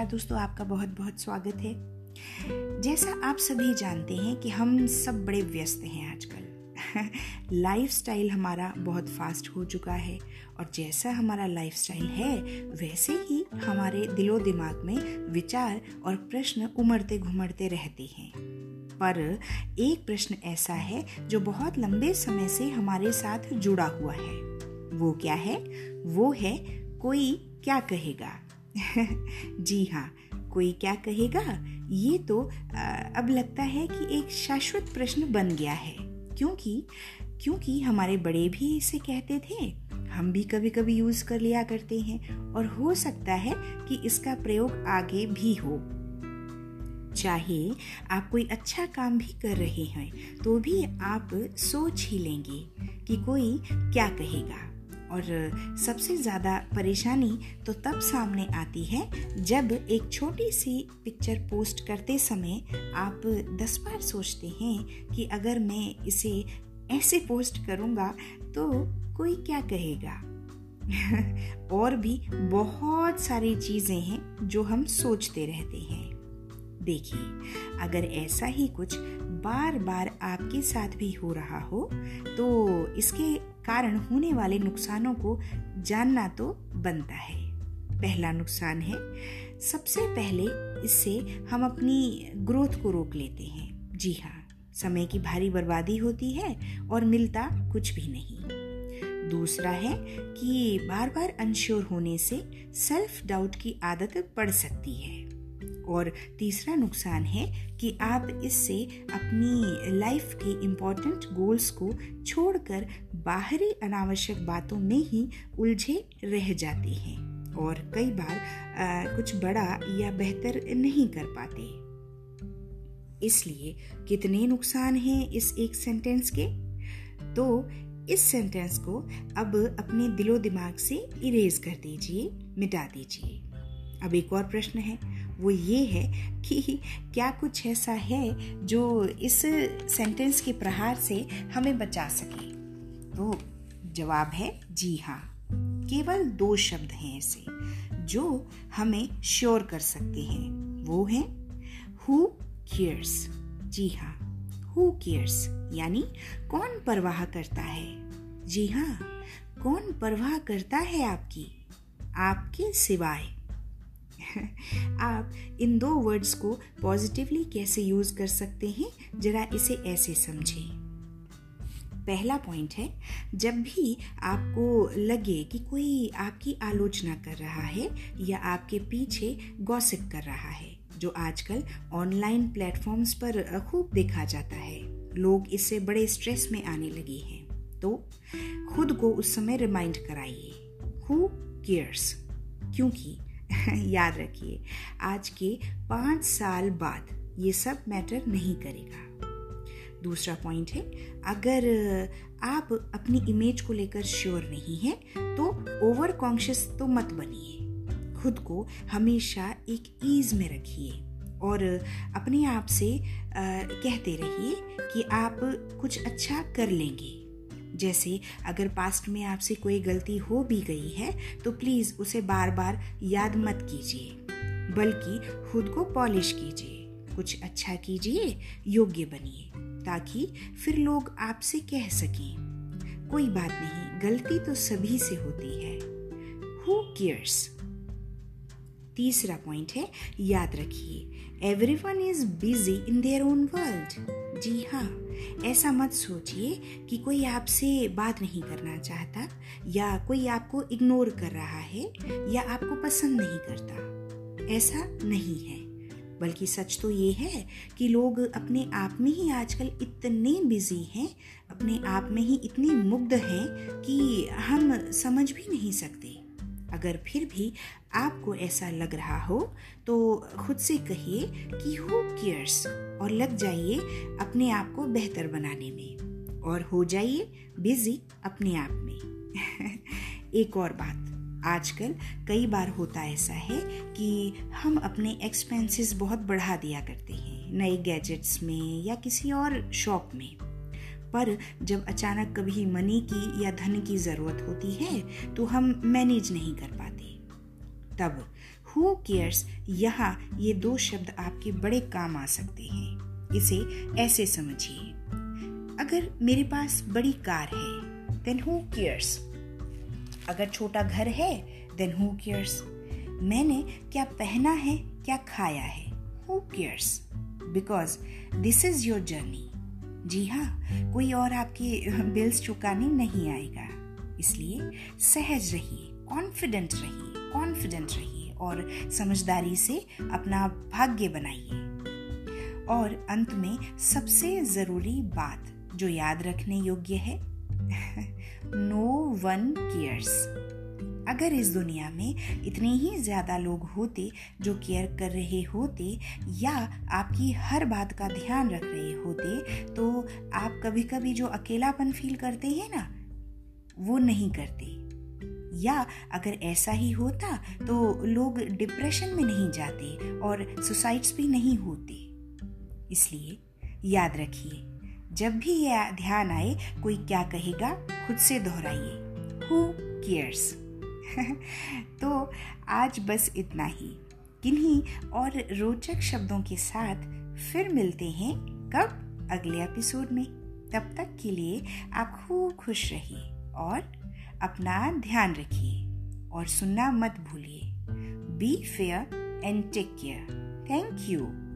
नमस्कार दोस्तों, आपका बहुत बहुत स्वागत है। जैसा आप सभी जानते हैं कि हम सब बड़े व्यस्त हैं आजकल। लाइफस्टाइल हमारा बहुत फास्ट हो चुका है और जैसा हमारा लाइफस्टाइल है, वैसे ही हमारे दिलो दिमाग में विचार और प्रश्न उमड़ते घुमड़ते रहते हैं। पर एक प्रश्न ऐसा है जो बहुत लंबे समय से हमारे साथ जुड़ा हुआ है। वो क्या है? वो है, कोई क्या कहेगा? जी हाँ कोई क्या कहेगा? ये तो अब लगता है कि एक शाश्वत प्रश्न बन गया है। क्योंकि क्योंकि हमारे बड़े भी इसे कहते थे, हम भी कभी कभी यूज़ कर लिया करते हैं और हो सकता है कि इसका प्रयोग आगे भी हो। चाहे आप कोई अच्छा काम भी कर रहे हैं तो भी आप सोच ही लेंगे कि कोई क्या कहेगा। और सबसे ज़्यादा परेशानी तो तब सामने आती है जब एक छोटी सी पिक्चर पोस्ट करते समय आप दस बार सोचते हैं कि अगर मैं इसे ऐसे पोस्ट करूँगा तो कोई क्या कहेगा? और भी बहुत सारी चीज़ें हैं जो हम सोचते रहते हैं। देखिए, अगर ऐसा ही कुछ बार बार आपके साथ भी हो रहा हो तो इसके कारण होने वाले नुकसानों को जानना तो बनता है। पहला नुकसान है, सबसे पहले इससे हम अपनी ग्रोथ को रोक लेते हैं। जी हाँ समय की भारी बर्बादी होती है और मिलता कुछ भी नहीं। दूसरा है कि बार बार अनश्योर होने से सेल्फ डाउट की आदत पड़ सकती है। और तीसरा नुकसान है कि आप इससे अपनी लाइफ के इंपॉर्टेंट गोल्स को छोड़कर बाहरी अनावश्यक बातों में ही उलझे रह जाते हैं और कई बार आ, कुछ बड़ा या बेहतर नहीं कर पाते। इसलिए कितने नुकसान हैं इस एक सेंटेंस के? तो इस सेंटेंस को अब अपने दिलो दिमाग से इरेज कर दीजिए मिटा दीजिए। अब एक और प्रश्न है। वो ये है कि क्या कुछ ऐसा है जो इस सेंटेंस के प्रहार से हमें बचा सके? तो जवाब है जी हाँ। केवल दो शब्द हैं ऐसे, जो हमें श्योर कर सकते हैं। वो है हु केयर्स जी हाँ हु केयर्स यानी कौन परवाह करता है? जी हाँ कौन परवाह करता है आपकी? आपके सिवाय। आप इन दो वर्ड्स को पॉजिटिवली कैसे यूज़ कर सकते हैं, जरा इसे ऐसे समझें। पहला पॉइंट है, जब भी आपको लगे कि कोई आपकी आलोचना कर रहा है या आपके पीछे गॉसिप कर रहा है, जो आजकल ऑनलाइन प्लेटफॉर्म्स पर खूब देखा जाता है, लोग इससे बड़े स्ट्रेस में आने लगे हैं। तो खुद को उस समय रिमाइंड कराइए हु केयर्स क्योंकि याद रखिए, आज के पाँच साल बाद ये सब मैटर नहीं करेगा। दूसरा पॉइंट है, अगर आप अपनी इमेज को लेकर श्योर नहीं है तो ओवर कॉन्शियस तो मत बनिए। खुद को हमेशा एक ईज में रखिए और अपने आप से कहते रहिए कि आप कुछ अच्छा कर लेंगे। जैसे अगर पास्ट में आपसे कोई गलती हो भी गई है तो प्लीज़ उसे बार बार याद मत कीजिए। बल्कि खुद को पॉलिश कीजिए। कुछ अच्छा कीजिए, योग्य बनिए, ताकि फिर लोग आपसे कह सकें। कोई बात नहीं, गलती तो सभी से होती है। हु केयर्स तीसरा पॉइंट है, याद रखिए। Everyone is busy in their own world जी हाँ ऐसा मत सोचिए कि कोई आपसे बात नहीं करना चाहता, या कोई आपको इग्नोर कर रहा है, या आपको पसंद नहीं करता। ऐसा नहीं है। बल्कि सच तो ये है कि लोग अपने आप में ही आजकल इतने बिज़ी हैं, अपने आप में ही इतने मुग्ध हैं कि हम समझ भी नहीं सकते। अगर फिर भी आपको ऐसा लग रहा हो तो खुद से कहिए कि हु केयर्स और लग जाइए अपने आप को बेहतर बनाने में और हो जाइए बिज़ी अपने आप में। एक और बात, आजकल कई बार होता ऐसा है कि हम अपने एक्सपेंसेस बहुत बढ़ा दिया करते हैं, नए गैजेट्स में या किसी और शॉप में। पर जब अचानक कभी मनी की या धन की ज़रूरत होती है तो हम मैनेज नहीं कर पाते। तब हु केयर्स यहाँ ये दो शब्द आपके बड़े काम आ सकते हैं। इसे ऐसे समझिए। अगर मेरे पास बड़ी कार है देन हु केयर्स अगर छोटा घर है देन हु केयर्स मैंने क्या पहना है, क्या खाया है? Who cares because this is your journey जी हाँ कोई और आपके बिल्स चुकाने नहीं आएगा। इसलिए सहज रहिए कॉन्फिडेंट रहिए कॉन्फिडेंट रहिए और समझदारी से अपना भाग्य बनाइए। और अंत में सबसे ज़रूरी बात जो याद रखने योग्य है नो वन केयर्स अगर इस दुनिया में इतने ही ज़्यादा लोग होते जो केयर कर रहे होते या आपकी हर बात का ध्यान रख रहे होते तो आप कभी कभी जो अकेलापन फील करते हैं ना, वो नहीं करते। या अगर ऐसा ही होता तो लोग डिप्रेशन में नहीं जाते और सुसाइड्स भी नहीं होते। इसलिए याद रखिए, जब भी यह ध्यान आए, कोई क्या कहेगा, खुद से दोहराइए। हु केयर्स तो आज बस इतना ही। किन्हीं और रोचक शब्दों के साथ फिर मिलते हैं कब? अगले एपिसोड में। तब तक के लिए आप खूब खुश रहिए और अपना ध्यान रखिए और सुनना मत भूलिए। Be fair and take care thank you